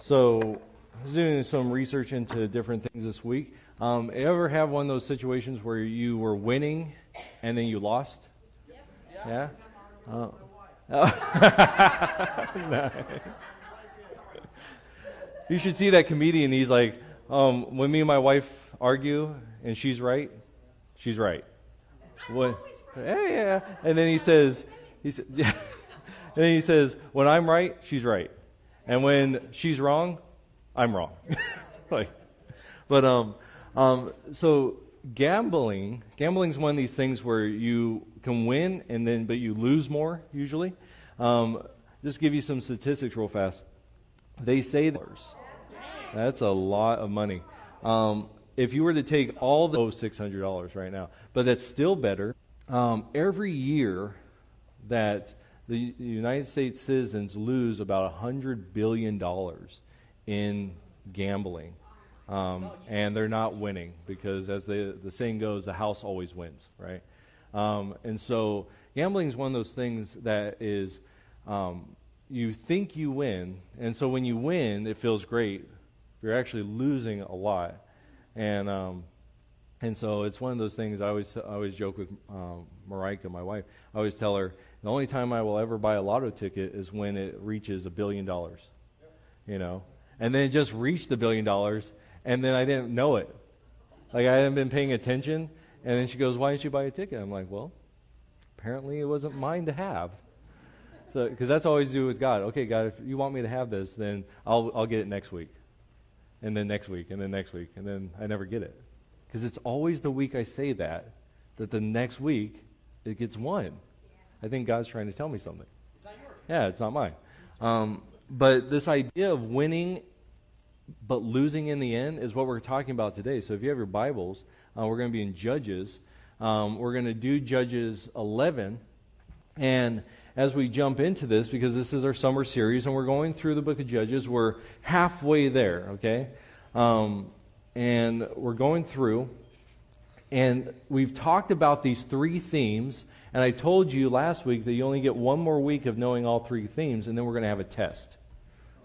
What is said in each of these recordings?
So, I was doing some research into different things this week. Um, ever have one of those situations where you were winning and then you lost? Yeah. Oh. nice. You should see that comedian. He's like, um, when me and my wife argue and she's right, she's right. What? Yeah, yeah. And then he says, he said, yeah. and then he says, when I'm right, she's right, and when she's wrong, I'm wrong. like, but um, um, so gambling, gambling is one of these things where you can win and then, but you lose more usually. Um, just give you some statistics real fast. They say that's a lot of money. Um, if you were to take all the oh, six hundred dollars right now, but that's still better. Um, every year that the United States citizens lose about hundred billion dollars in gambling, um, and they're not winning because, as the the saying goes, the house always wins, right? Um, and so, gambling is one of those things that is um, you think you win, and so when you win, it feels great. You're actually losing a lot, and um, and so it's one of those things. I always I always joke with um, Marika, my wife. I always tell her the only time I will ever buy a lotto ticket is when it reaches a billion dollars. You know, and then it just reached the billion dollars, and then I didn't know it. Like I hadn't been paying attention, and then she goes, "Why didn't you buy a ticket?" I'm like, "Well, apparently it wasn't mine to have." So, because that's always do with God. Okay, God, if you want me to have this, then I'll I'll get it next week, and then next week, and then next week, and then I never get it, because it's always the week I say that that the next week it gets won. I think God's trying to tell me something. It's yeah, it's not mine. Um, but this idea of winning but losing in the end is what we're talking about today. So if you have your Bibles, uh, we're going to be in Judges. Um, we're going to do Judges 11. And as we jump into this, because this is our summer series and we're going through the book of Judges, we're halfway there, okay? Um, and we're going through. And we've talked about these three themes. And I told you last week that you only get one more week of knowing all three themes, and then we're going to have a test.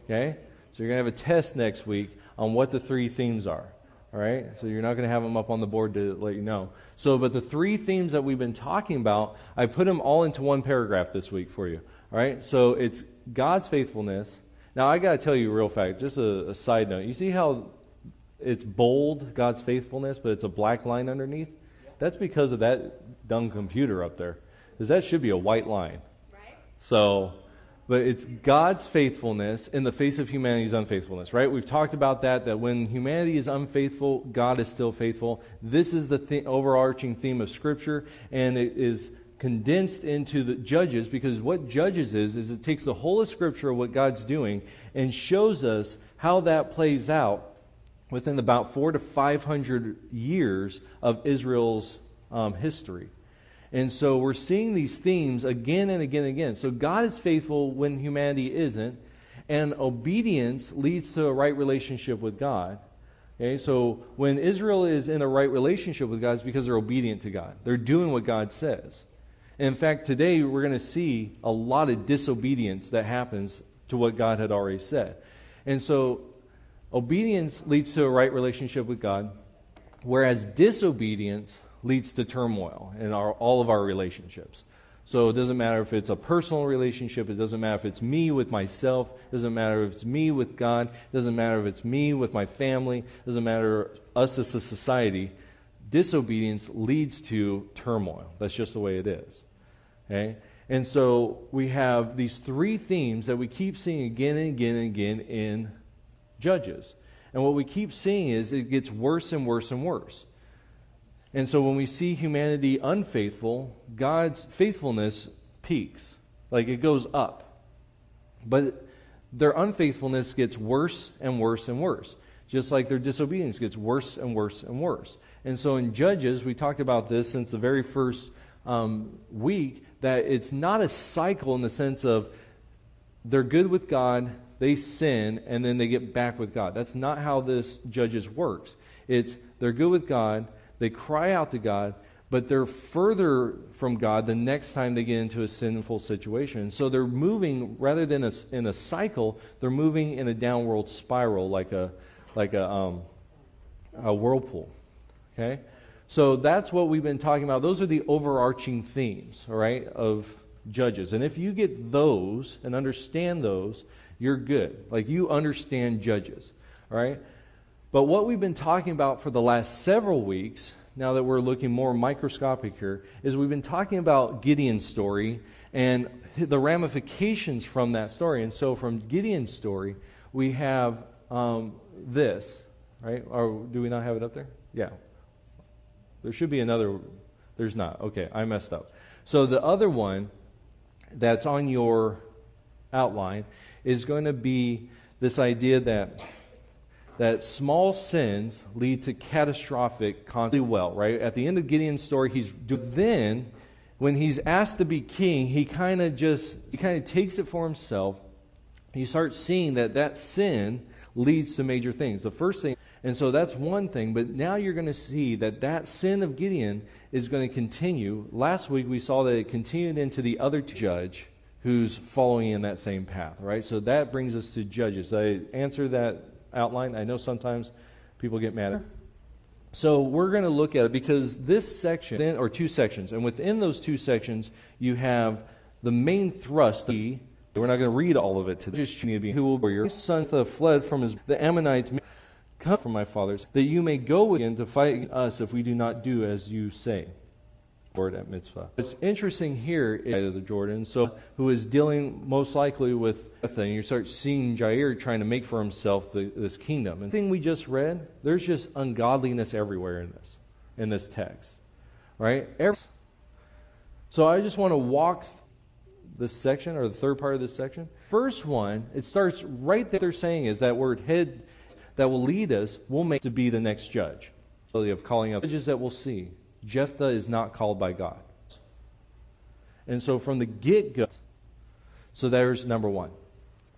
Okay? So you're going to have a test next week on what the three themes are. All right? So you're not going to have them up on the board to let you know. So, but the three themes that we've been talking about, I put them all into one paragraph this week for you. All right? So it's God's faithfulness. Now, I got to tell you a real fact, just a, a side note. You see how it's bold, God's faithfulness, but it's a black line underneath? That's because of that dumb computer up there is that should be a white line. Right. So but it's God's faithfulness in the face of humanity's unfaithfulness, right? We've talked about that, that when humanity is unfaithful, God is still faithful. This is the th- overarching theme of Scripture, and it is condensed into the Judges because what Judges is, is it takes the whole of Scripture, of what God's doing, and shows us how that plays out within about four to five hundred years of Israel's um, history. And so we're seeing these themes again and again and again. So God is faithful when humanity isn't, and obedience leads to a right relationship with God. Okay, so when Israel is in a right relationship with God, it's because they're obedient to God. They're doing what God says. And in fact, today we're going to see a lot of disobedience that happens to what God had already said. And so obedience leads to a right relationship with God, whereas disobedience leads to turmoil in our, all of our relationships. So it doesn't matter if it's a personal relationship, it doesn't matter if it's me with myself, it doesn't matter if it's me with God, it doesn't matter if it's me with my family, it doesn't matter us as a society. Disobedience leads to turmoil. That's just the way it is. Okay? And so we have these three themes that we keep seeing again and again and again in Judges. And what we keep seeing is it gets worse and worse and worse. And so when we see humanity unfaithful, God's faithfulness peaks. Like it goes up. But their unfaithfulness gets worse and worse and worse. Just like their disobedience gets worse and worse and worse. And so in Judges, we talked about this since the very first um, week, that it's not a cycle in the sense of they're good with God, they sin, and then they get back with God. That's not how this Judges works. It's they're good with God, they cry out to God, but they're further from God the next time they get into a sinful situation. So they're moving rather than a, in a cycle, they're moving in a downward spiral like a like a um, a whirlpool. Okay? So that's what we've been talking about. Those are the overarching themes, all right, of Judges. And if you get those and understand those, you're good. Like you understand Judges, all right? But what we've been talking about for the last several weeks, now that we're looking more microscopic here, is we've been talking about Gideon's story and the ramifications from that story. And so from Gideon's story, we have um, this, right? Or do we not have it up there? Yeah. There should be another. There's not. Okay, I messed up. So the other one that's on your outline is going to be this idea that that small sins lead to catastrophic constantly well right at the end of gideon's story he's then when he's asked to be king he kind of just he kind of takes it for himself he starts seeing that that sin leads to major things the first thing and so that's one thing. But now you're going to see that that sin of Gideon is going to continue. Last week we saw that it continued into the other judge who's following in that same path, right? So that brings us to Judges. I answer that outline. I know sometimes people get mad at so we're going to look at it because this section, or two sections, and within those two sections, you have the main thrust. We're not going to read all of it today. Just need to be who will be your son fled from his the Ammonites come from my fathers, that you may go again to fight us if we do not do as you say. Lord at Mizpah. It's interesting here the Jordan, so who is dealing most likely with and you start seeing Jair trying to make for himself the, this kingdom. And the thing we just read, there's just ungodliness everywhere in this, in this text, right? Every, so I just want to walk this section or the third part of this section. First one, it starts right there. They're saying is that word head that will lead us will make to be the next judge. Of calling up judges that we'll see. Jephthah is not called by God. And so from the get go, so there's number one.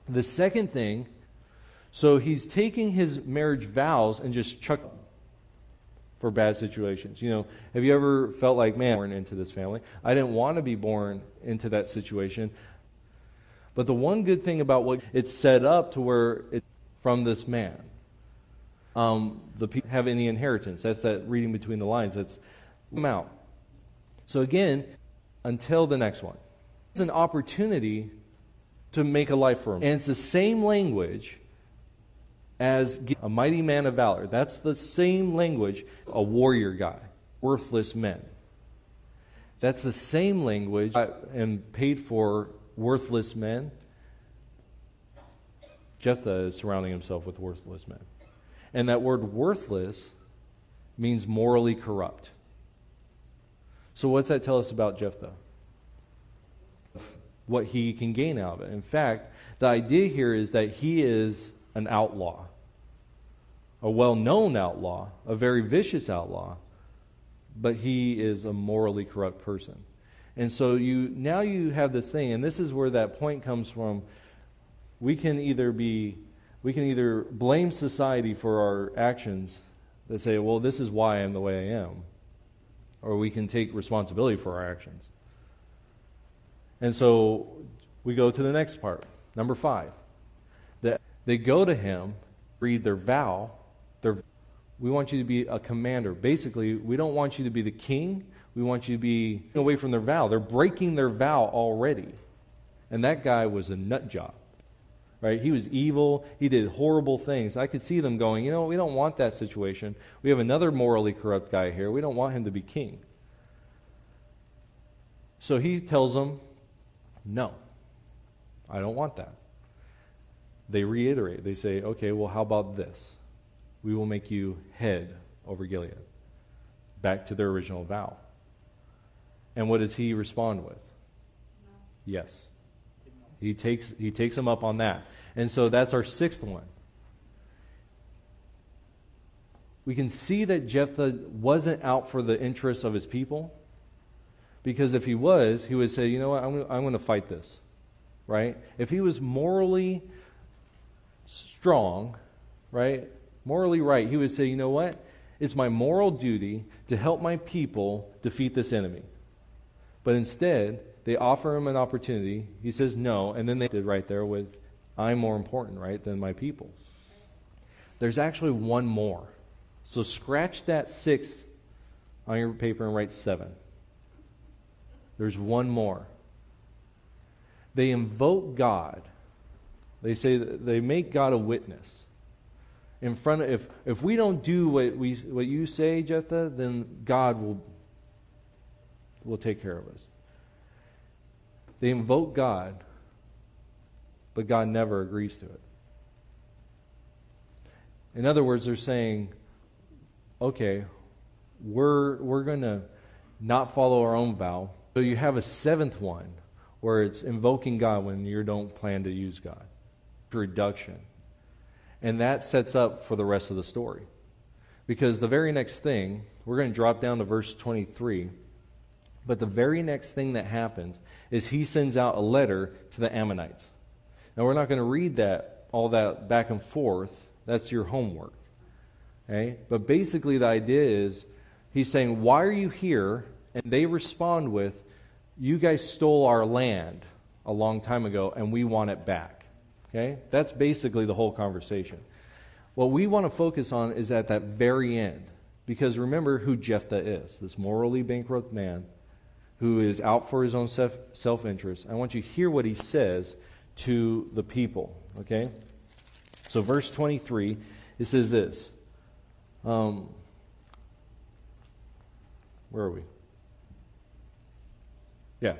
The second thing, so he's taking his marriage vows and just chuck for bad situations. You know, have you ever felt like, man, born into this family? I didn't want to be born into that situation. But the one good thing about what it's set up to where it's from this man um, the people have any inheritance. That's that reading between the lines. That's them out. So again, until the next one, it's an opportunity to make a life for him, and it's the same language as a mighty man of valor. That's the same language, a warrior guy, worthless men. That's the same language and paid for worthless men. Jephthah is surrounding himself with worthless men. And that word worthless means morally corrupt. So, what's that tell us about Jephthah? What he can gain out of it. In fact, the idea here is that he is an outlaw, a well known outlaw, a very vicious outlaw, but he is a morally corrupt person. And so you now you have this thing, and this is where that point comes from. We can either be we can either blame society for our actions that say, well, this is why I'm the way I am, or we can take responsibility for our actions. And so we go to the next part, number five. That they go to him, read their vow. Their, we want you to be a commander. Basically, we don't want you to be the king. We want you to be away from their vow. They're breaking their vow already. And that guy was a nut job right? He was evil. He did horrible things. I could see them going, you know, we don't want that situation. We have another morally corrupt guy here. We don't want him to be king. So he tells them, no, I don't want that. They reiterate. They say, okay, well, how about this? We will make you head over Gilead. Back to their original vow. And what does he respond with? No. Yes. He takes, he takes him up on that. And so that's our sixth one. We can see that Jephthah wasn't out for the interests of his people. Because if he was, he would say, you know what, I'm, I'm going to fight this. Right? If he was morally strong, right, morally right, he would say, you know what, it's my moral duty to help my people defeat this enemy. But instead, they offer him an opportunity. He says no, and then they did right there with, I'm more important, right, than my people. There's actually one more. So scratch that six on your paper and write seven. There's one more. They invoke God. They say they make God a witness. In front of if if we don't do what we what you say, Jephthah, then God will will take care of us. They invoke God, but God never agrees to it. In other words, they're saying, okay, we're, we're going to not follow our own vow. So you have a seventh one where it's invoking God when you don't plan to use God. Reduction. And that sets up for the rest of the story. Because the very next thing, we're going to drop down to verse 23. But the very next thing that happens is he sends out a letter to the Ammonites. Now, we're not going to read that, all that back and forth. That's your homework. Okay? But basically, the idea is he's saying, Why are you here? And they respond with, You guys stole our land a long time ago, and we want it back. Okay? That's basically the whole conversation. What we want to focus on is at that very end. Because remember who Jephthah is this morally bankrupt man who is out for his own self interest. I want you to hear what he says to the people. Okay? So, verse 23, it says this. Um, where are we? Yeah.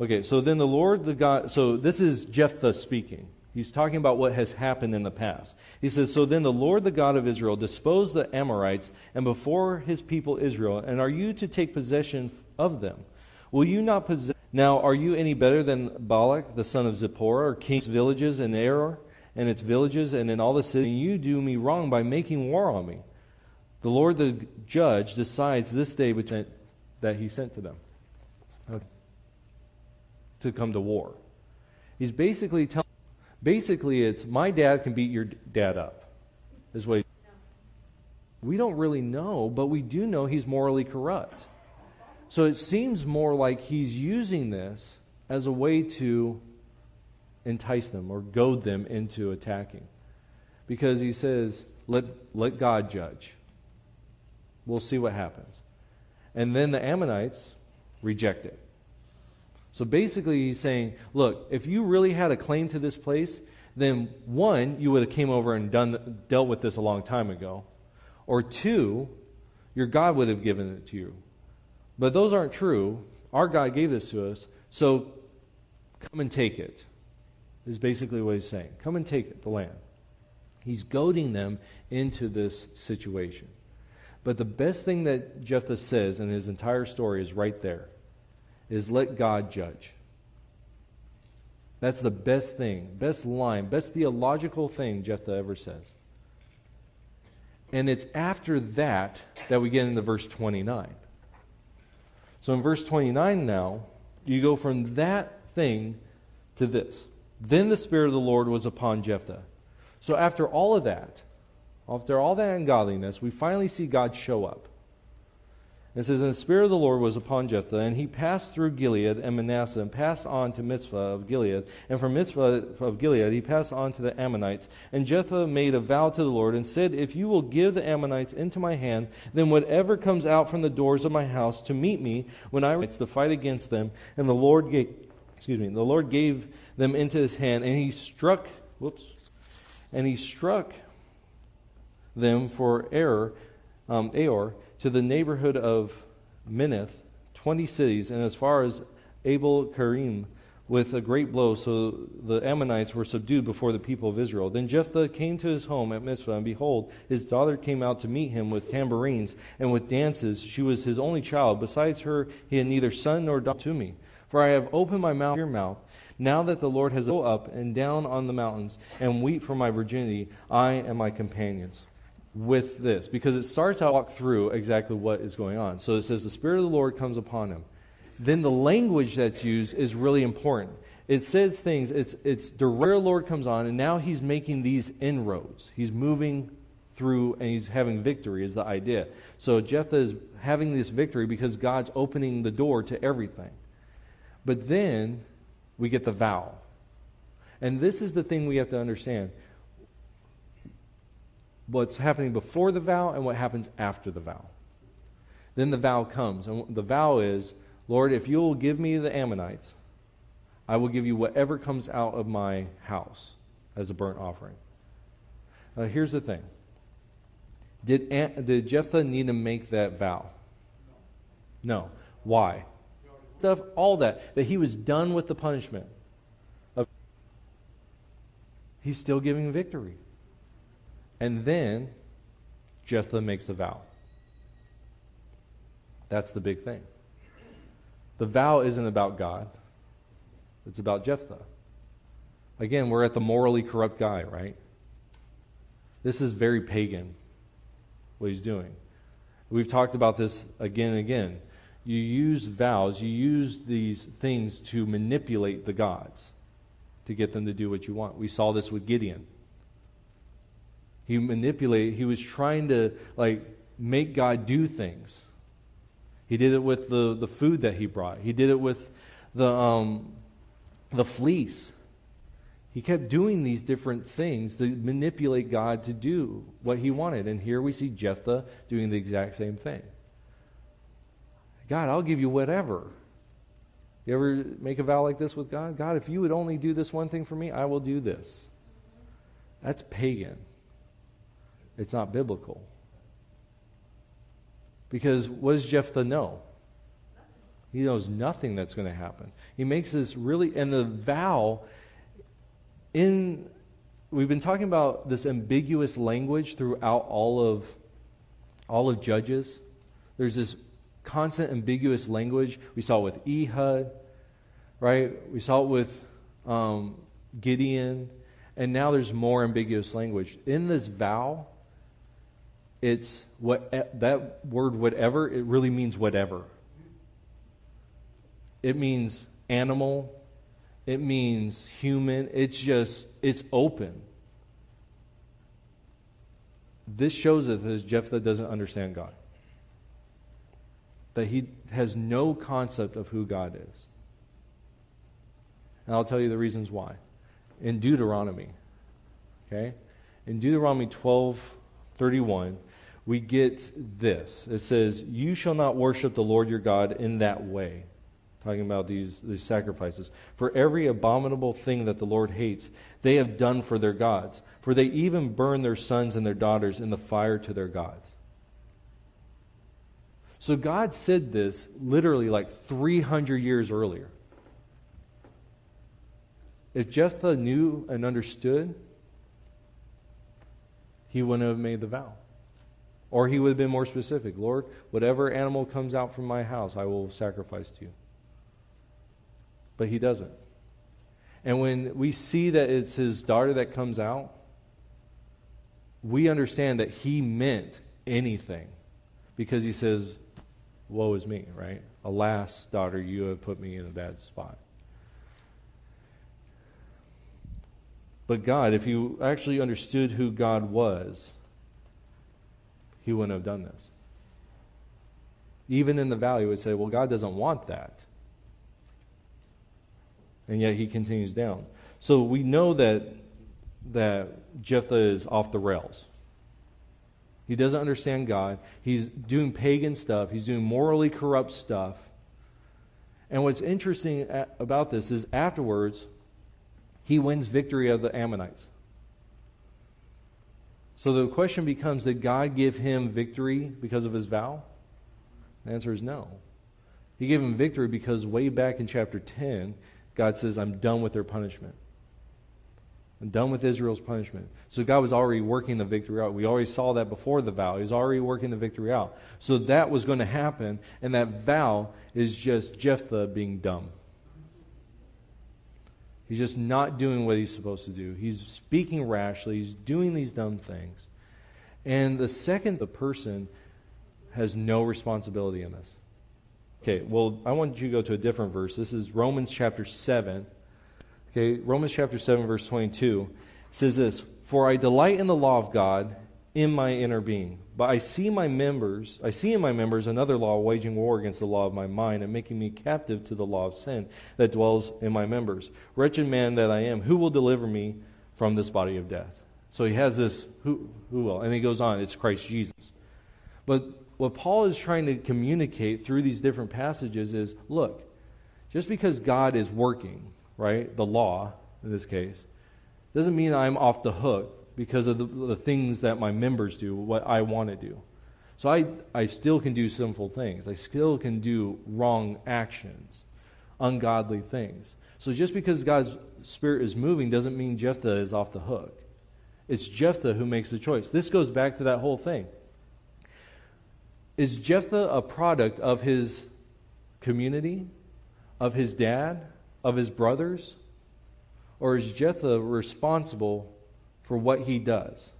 Okay, so then the Lord, the God, so this is Jephthah speaking. He's talking about what has happened in the past. He says, So then the Lord, the God of Israel, disposed the Amorites and before his people Israel, and are you to take possession of them? Will you not possess? Now, are you any better than Balak, the son of Zipporah, or king's villages in Aroer and its villages and in all the city? You do me wrong by making war on me. The Lord, the judge, decides this day between, that he sent to them to come to war. He's basically telling, basically, it's my dad can beat your dad up. Is what he, we don't really know, but we do know he's morally corrupt. So it seems more like he's using this as a way to entice them or goad them into attacking. Because he says, let, let God judge. We'll see what happens. And then the Ammonites reject it. So basically, he's saying, look, if you really had a claim to this place, then one, you would have came over and done, dealt with this a long time ago. Or two, your God would have given it to you. But those aren't true. Our God gave this to us, so come and take it, is basically what he's saying. Come and take it, the land. He's goading them into this situation. But the best thing that Jephthah says in his entire story is right there is let God judge. That's the best thing, best line, best theological thing Jephthah ever says. And it's after that that we get into verse 29. So in verse 29 now, you go from that thing to this. Then the Spirit of the Lord was upon Jephthah. So after all of that, after all that ungodliness, we finally see God show up. It says, And the Spirit of the Lord was upon Jephthah, and he passed through Gilead and Manasseh, and passed on to Mizpah of Gilead. And from Mizpah of Gilead he passed on to the Ammonites. And Jephthah made a vow to the Lord, and said, If you will give the Ammonites into my hand, then whatever comes out from the doors of my house to meet me when I rise to fight against them, and the Lord gave, excuse me, the Lord gave them into his hand, and he struck, whoops, and he struck them for error, um, Aor, to the neighborhood of Minnith, 20 cities, and as far as Abel Kerim, with a great blow, so the Ammonites were subdued before the people of Israel. Then Jephthah came to his home at Mizpah, and behold, his daughter came out to meet him with tambourines and with dances. She was his only child. Besides her, he had neither son nor daughter to me. For I have opened my mouth, your mouth. Now that the Lord has go up and down on the mountains and weep for my virginity, I and my companions with this because it starts out walk through exactly what is going on. So it says the spirit of the Lord comes upon him. Then the language that's used is really important. It says things. It's it's the rare Lord comes on, and now he's making these inroads. He's moving through, and he's having victory, is the idea. So Jephthah is having this victory because God's opening the door to everything. But then we get the vow. And this is the thing we have to understand what's happening before the vow and what happens after the vow. Then the vow comes. And the vow is Lord, if you'll give me the Ammonites, I will give you whatever comes out of my house as a burnt offering. Now, here's the thing did, did Jephthah need to make that vow? No. Why? Stuff, all that. That he was done with the punishment. Of, he's still giving victory. And then Jephthah makes a vow. That's the big thing. The vow isn't about God, it's about Jephthah. Again, we're at the morally corrupt guy, right? This is very pagan, what he's doing. We've talked about this again and again. You use vows, you use these things to manipulate the gods to get them to do what you want. We saw this with Gideon. He manipulated, he was trying to like make God do things. He did it with the, the food that he brought. He did it with the, um, the fleece. He kept doing these different things to manipulate God to do what he wanted. And here we see Jephthah doing the exact same thing. God, I'll give you whatever. You ever make a vow like this with God? God, if you would only do this one thing for me, I will do this. That's pagan. It's not biblical. Because what does Jephthah know? He knows nothing that's going to happen. He makes this really, and the vow in, we've been talking about this ambiguous language throughout all of, all of Judges. There's this constant ambiguous language. We saw it with Ehud, right? We saw it with um, Gideon, and now there's more ambiguous language. In this vow, it's what that word whatever it really means whatever. It means animal. It means human. It's just it's open. This shows us that jephthah doesn't understand god. That he has no concept of who god is. And i'll tell you the reasons why. In deuteronomy okay? In deuteronomy 12 31 we get this. It says, You shall not worship the Lord your God in that way. Talking about these, these sacrifices. For every abominable thing that the Lord hates, they have done for their gods. For they even burn their sons and their daughters in the fire to their gods. So God said this literally like 300 years earlier. If Jephthah knew and understood, he wouldn't have made the vow. Or he would have been more specific Lord, whatever animal comes out from my house, I will sacrifice to you. But he doesn't. And when we see that it's his daughter that comes out, we understand that he meant anything because he says, Woe is me, right? Alas, daughter, you have put me in a bad spot. But God, if you actually understood who God was, he wouldn't have done this. Even in the valley, would say, well, God doesn't want that. And yet he continues down. So we know that, that Jephthah is off the rails. He doesn't understand God. He's doing pagan stuff, he's doing morally corrupt stuff. And what's interesting about this is afterwards, he wins victory of the Ammonites. So the question becomes Did God give him victory because of his vow? The answer is no. He gave him victory because way back in chapter 10, God says, I'm done with their punishment. I'm done with Israel's punishment. So God was already working the victory out. We already saw that before the vow. He was already working the victory out. So that was going to happen, and that vow is just Jephthah being dumb. He's just not doing what he's supposed to do. He's speaking rashly. He's doing these dumb things. And the second, the person has no responsibility in this. Okay, well, I want you to go to a different verse. This is Romans chapter 7. Okay, Romans chapter 7, verse 22 says this For I delight in the law of God in my inner being. But I see my members, I see in my members another law waging war against the law of my mind and making me captive to the law of sin that dwells in my members. Wretched man that I am, who will deliver me from this body of death? So he has this, who, who will? And he goes on, it's Christ Jesus. But what Paul is trying to communicate through these different passages is look, just because God is working, right, the law in this case, doesn't mean I'm off the hook because of the, the things that my members do, what I want to do. So I, I still can do sinful things. I still can do wrong actions, ungodly things. So just because God's Spirit is moving doesn't mean Jephthah is off the hook. It's Jephthah who makes the choice. This goes back to that whole thing. Is Jephthah a product of his community, of his dad, of his brothers? Or is Jephthah responsible for what he does.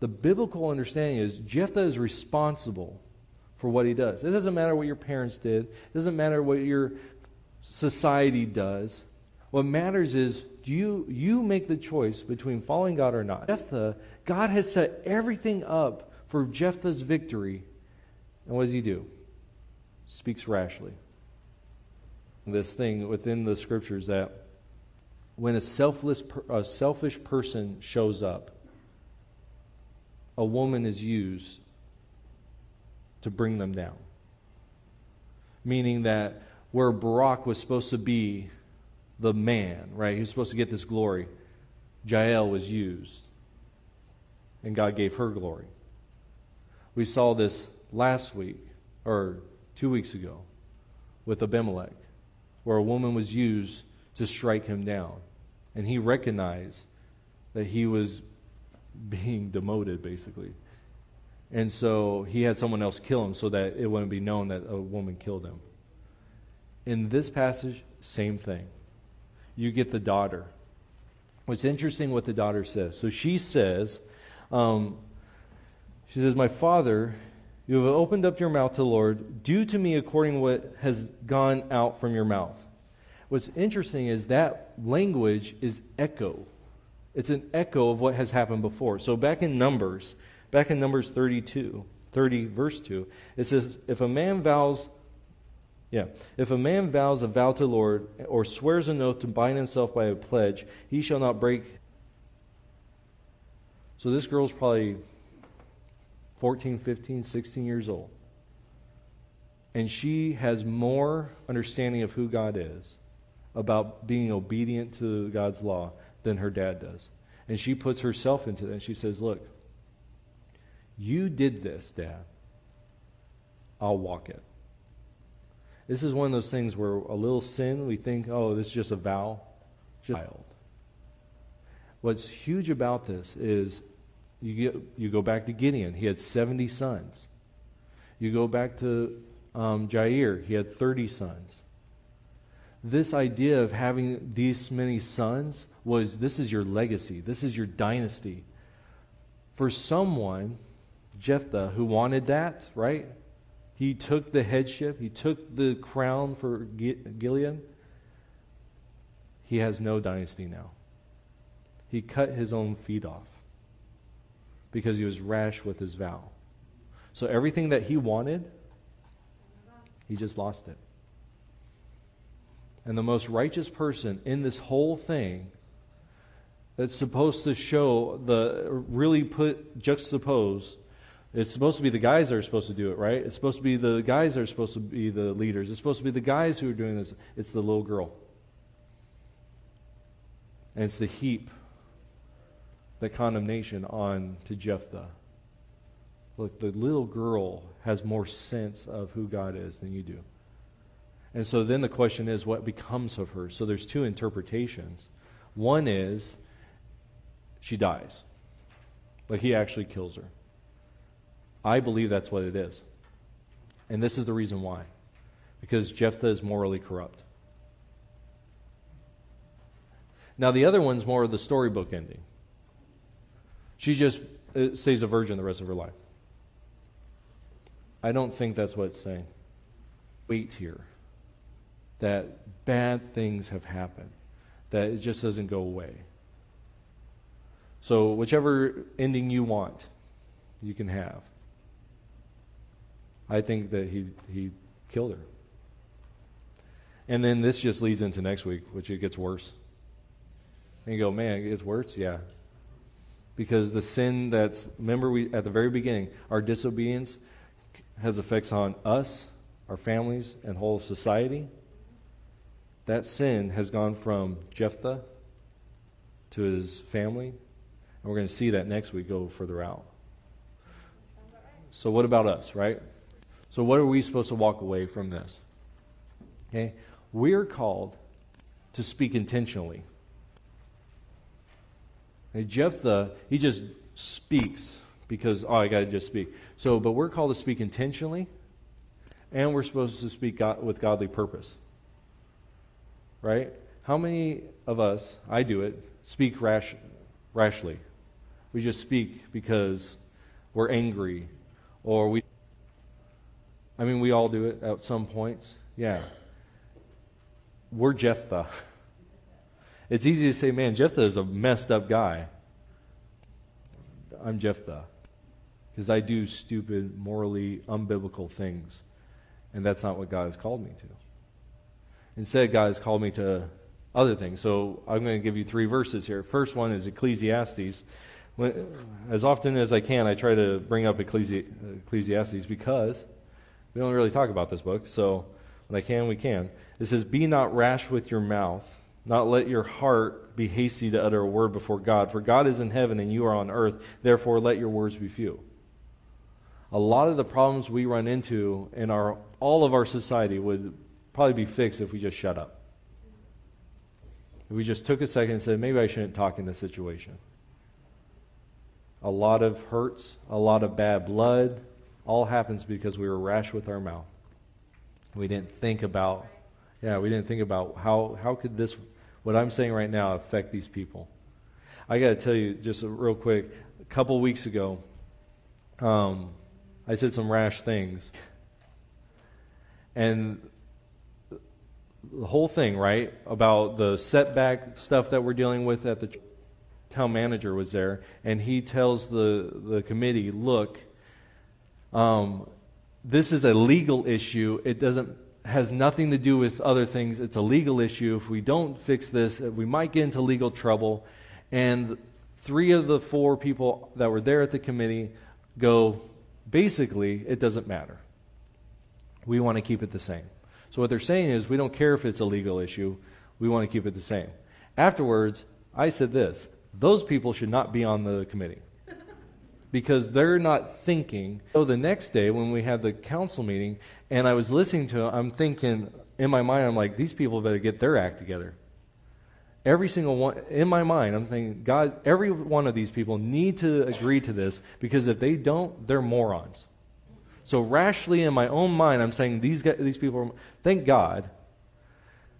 The biblical understanding is Jephthah is responsible for what he does. It doesn't matter what your parents did, it doesn't matter what your society does. What matters is do you, you make the choice between following God or not. Jephthah, God has set everything up for Jephthah's victory. And what does he do? Speaks rashly. This thing within the scriptures that when a selfless, a selfish person shows up, a woman is used to bring them down. Meaning that where Barak was supposed to be the man, right? He was supposed to get this glory. Jael was used, and God gave her glory. We saw this last week, or two weeks ago, with Abimelech, where a woman was used to strike him down. And he recognized that he was being demoted, basically. And so he had someone else kill him so that it wouldn't be known that a woman killed him. In this passage, same thing. You get the daughter. What's interesting what the daughter says. So she says, um, she says, My father, you have opened up your mouth to the Lord. Do to me according to what has gone out from your mouth. What's interesting is that language is echo. It's an echo of what has happened before. So back in Numbers, back in Numbers 32, 30 verse 2, it says, If a man vows yeah. If a man vows a vow to the Lord or swears an oath to bind himself by a pledge, he shall not break. So this girl's probably 14, 15, 16 years old. And she has more understanding of who God is about being obedient to God's law than her dad does. And she puts herself into that. And she says, Look, you did this, Dad. I'll walk it. This is one of those things where a little sin, we think, oh, this is just a vow. Child. What's huge about this is you, get, you go back to Gideon. He had 70 sons. You go back to um, Jair. He had 30 sons this idea of having these many sons was this is your legacy, this is your dynasty. For someone, Jephthah, who wanted that, right? He took the headship, he took the crown for Gilead. He has no dynasty now. He cut his own feet off because he was rash with his vow. So everything that he wanted, he just lost it and the most righteous person in this whole thing that's supposed to show the really put juxtapose it's supposed to be the guys that are supposed to do it right? It's supposed to be the guys that are supposed to be the leaders. It's supposed to be the guys who are doing this. It's the little girl. And it's the heap the condemnation on to jephthah. Look the little girl has more sense of who god is than you do and so then the question is, what becomes of her? So there's two interpretations. One is she dies, but he actually kills her. I believe that's what it is. And this is the reason why. Because Jephthah is morally corrupt. Now, the other one's more of the storybook ending. She just uh, stays a virgin the rest of her life. I don't think that's what it's saying. Wait here that bad things have happened, that it just doesn't go away. So, whichever ending you want, you can have. I think that he, he killed her. And then this just leads into next week, which it gets worse. And you go, man, it gets worse? Yeah. Because the sin that's, remember, we at the very beginning, our disobedience has effects on us, our families, and whole society. That sin has gone from Jephthah to his family, and we're going to see that next week go further out. So, what about us, right? So, what are we supposed to walk away from this? Okay? We're called to speak intentionally. And Jephthah, he just speaks because, oh, I got to just speak. So, but we're called to speak intentionally, and we're supposed to speak God, with godly purpose. Right? How many of us, I do it, speak rash, rashly? We just speak because we're angry, or we. I mean, we all do it at some points. Yeah. We're Jephthah. It's easy to say, man, Jephthah is a messed up guy. I'm Jephthah because I do stupid, morally unbiblical things. And that's not what God has called me to. Instead, God has called me to other things. So I'm going to give you three verses here. First one is Ecclesiastes. When, as often as I can, I try to bring up Ecclesi- Ecclesiastes because we don't really talk about this book. So when I can, we can. It says, Be not rash with your mouth, not let your heart be hasty to utter a word before God. For God is in heaven and you are on earth. Therefore, let your words be few. A lot of the problems we run into in our, all of our society would probably be fixed if we just shut up. If we just took a second and said, maybe I shouldn't talk in this situation. A lot of hurts, a lot of bad blood, all happens because we were rash with our mouth. We didn't think about, yeah, we didn't think about how, how could this, what I'm saying right now, affect these people. I got to tell you just real quick, a couple weeks ago, um, I said some rash things. And the whole thing, right, about the setback stuff that we're dealing with at the town manager was there, and he tells the, the committee, look, um, this is a legal issue. It doesn't has nothing to do with other things. It's a legal issue. If we don't fix this, uh, we might get into legal trouble. And three of the four people that were there at the committee go, basically, it doesn't matter. We want to keep it the same. So what they're saying is, we don't care if it's a legal issue. We want to keep it the same. Afterwards, I said this those people should not be on the committee because they're not thinking. So the next day, when we had the council meeting, and I was listening to it, I'm thinking, in my mind, I'm like, these people better get their act together. Every single one, in my mind, I'm thinking, God, every one of these people need to agree to this because if they don't, they're morons. So rashly in my own mind, I'm saying these guys, these people. Are, thank God,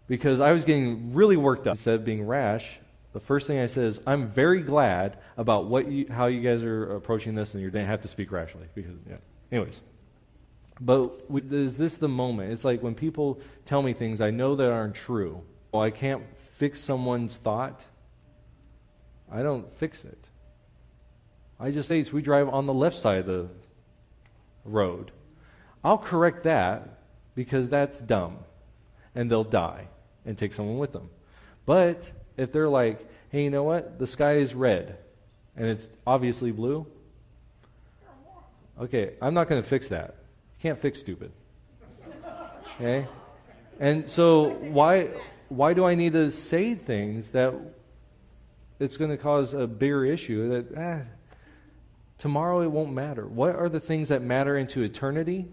because I was getting really worked up. Instead of being rash, the first thing I said is, I'm very glad about what you, how you guys are approaching this, and you didn't have to speak rashly. Because, yeah. Anyways. But we, is this the moment? It's like when people tell me things I know that aren't true. Well, I can't fix someone's thought. I don't fix it. I just say we drive on the left side of the road. I'll correct that because that's dumb. And they'll die and take someone with them. But if they're like, hey, you know what? The sky is red and it's obviously blue. Okay, I'm not going to fix that. Can't fix stupid. Okay? And so why why do I need to say things that it's going to cause a bigger issue that ah, tomorrow it won't matter? What are the things that matter into eternity?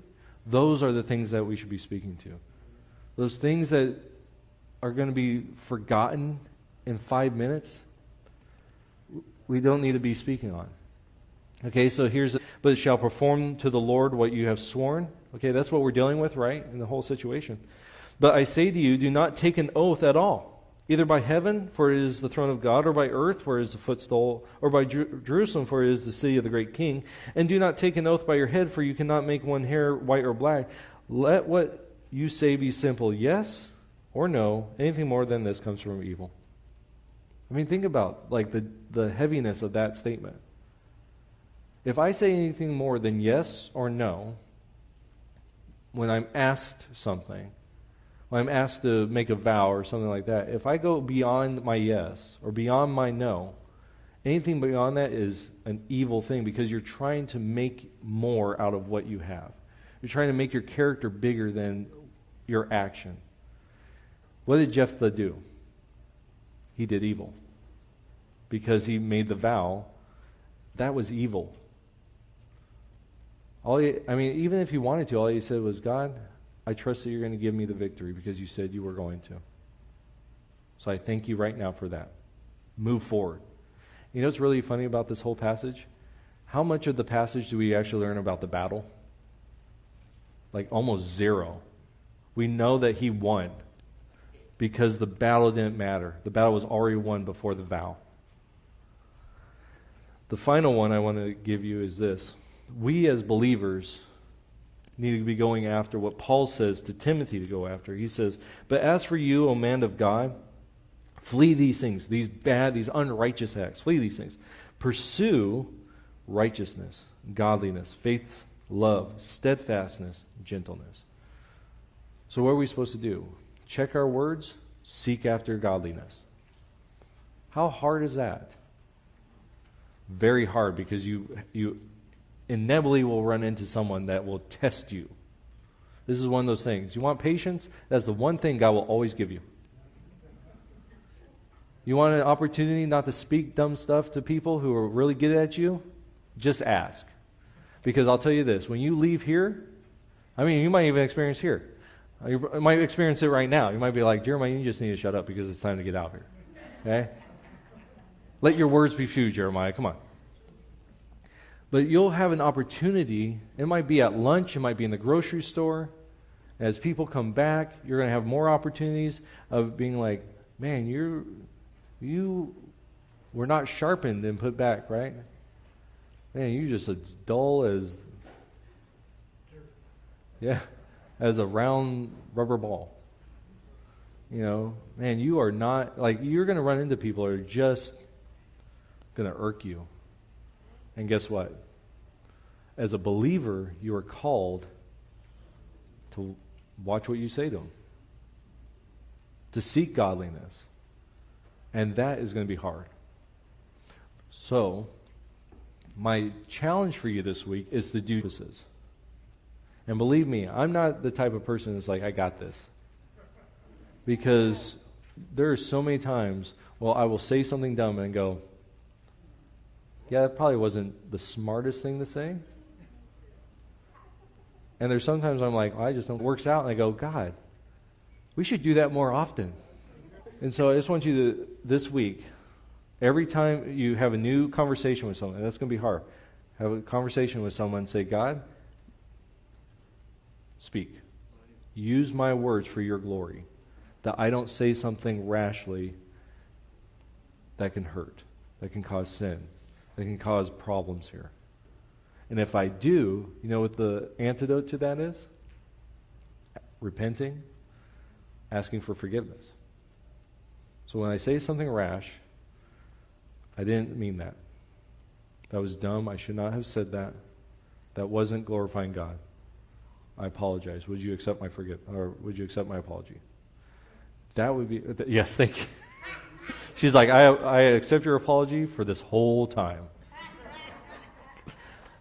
Those are the things that we should be speaking to. Those things that are going to be forgotten in five minutes, we don't need to be speaking on. Okay, so here's, but shall perform to the Lord what you have sworn. Okay, that's what we're dealing with, right, in the whole situation. But I say to you, do not take an oath at all, either by heaven, for it is the throne of God, or by earth, for it is the footstool, or by Jer- Jerusalem, for it is the city of the great king. And do not take an oath by your head, for you cannot make one hair white or black. Let what you say be simple, yes or no. Anything more than this comes from evil. I mean, think about like the, the heaviness of that statement. If I say anything more than yes or no, when I'm asked something, when I'm asked to make a vow or something like that, if I go beyond my yes or beyond my no, anything beyond that is an evil thing because you're trying to make more out of what you have. You're trying to make your character bigger than your action. What did Jephthah do? He did evil because he made the vow. That was evil. All he, I mean, even if he wanted to, all he said was, God, I trust that you're going to give me the victory because you said you were going to. So I thank you right now for that. Move forward. You know what's really funny about this whole passage? How much of the passage do we actually learn about the battle? Like almost zero. We know that he won because the battle didn't matter. The battle was already won before the vow. The final one I want to give you is this. We as believers need to be going after what Paul says to Timothy to go after. He says, But as for you, O man of God, flee these things, these bad, these unrighteous acts. Flee these things. Pursue righteousness, godliness, faith, love, steadfastness, gentleness. So, what are we supposed to do? Check our words, seek after godliness. How hard is that? Very hard because you, you inevitably will run into someone that will test you. This is one of those things. You want patience? That's the one thing God will always give you. You want an opportunity not to speak dumb stuff to people who are really good at you? Just ask. Because I'll tell you this when you leave here, I mean, you might even experience here. You might experience it right now. You might be like, Jeremiah, you just need to shut up because it's time to get out here. Okay? Let your words be few, Jeremiah. Come on. But you'll have an opportunity. It might be at lunch, it might be in the grocery store. As people come back, you're going to have more opportunities of being like, man, you're, you were not sharpened and put back, right? Man, you're just as dull as yeah, as a round rubber ball. You know, man, you are not like you're going to run into people who are just going to irk you. And guess what? As a believer, you are called to watch what you say to them, to seek godliness. And that is going to be hard. So, my challenge for you this week is to do this. And believe me, I'm not the type of person that's like, I got this. Because there are so many times, well, I will say something dumb and go, yeah, that probably wasn't the smartest thing to say. And there's sometimes I'm like, oh, I just don't. It works out, and I go, God, we should do that more often. And so I just want you to, this week, every time you have a new conversation with someone, that's going to be hard. Have a conversation with someone, say, God, speak. Use my words for your glory. That I don't say something rashly that can hurt, that can cause sin that can cause problems here. And if I do, you know what the antidote to that is? Repenting, asking for forgiveness. So when I say something rash, I didn't mean that. That was dumb. I should not have said that. That wasn't glorifying God. I apologize. Would you accept my forgive or would you accept my apology? That would be yes, thank you. She's like, I, I accept your apology for this whole time.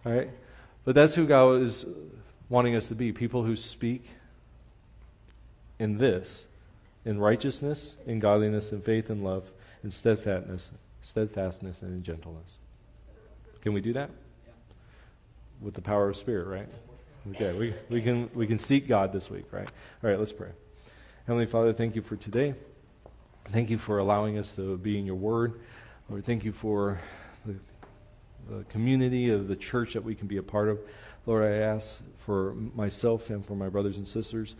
All right? But that's who God is wanting us to be people who speak in this, in righteousness, in godliness, in faith, and love, in steadfastness, steadfastness, and in gentleness. Can we do that? With the power of Spirit, right? Okay, we, we, can, we can seek God this week, right? All right, let's pray. Heavenly Father, thank you for today. Thank you for allowing us to be in your word. Lord, thank you for the, the community of the church that we can be a part of. Lord, I ask for myself and for my brothers and sisters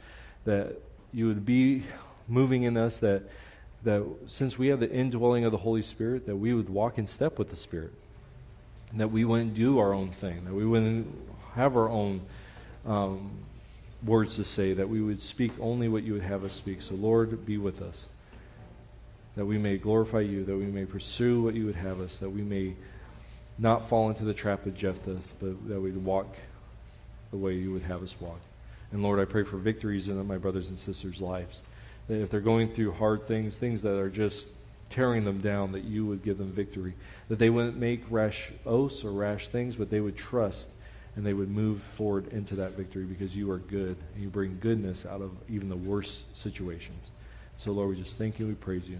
that you would be moving in us that that since we have the indwelling of the Holy Spirit, that we would walk in step with the Spirit. That we wouldn't do our own thing, that we wouldn't have our own um, words to say, that we would speak only what you would have us speak. So, Lord, be with us. That we may glorify you, that we may pursue what you would have us, that we may not fall into the trap of Jephthah, but that we'd walk the way you would have us walk. And Lord, I pray for victories in my brothers and sisters' lives. That if they're going through hard things, things that are just tearing them down, that you would give them victory. That they wouldn't make rash oaths or rash things, but they would trust and they would move forward into that victory because you are good and you bring goodness out of even the worst situations. So, Lord, we just thank you. We praise you.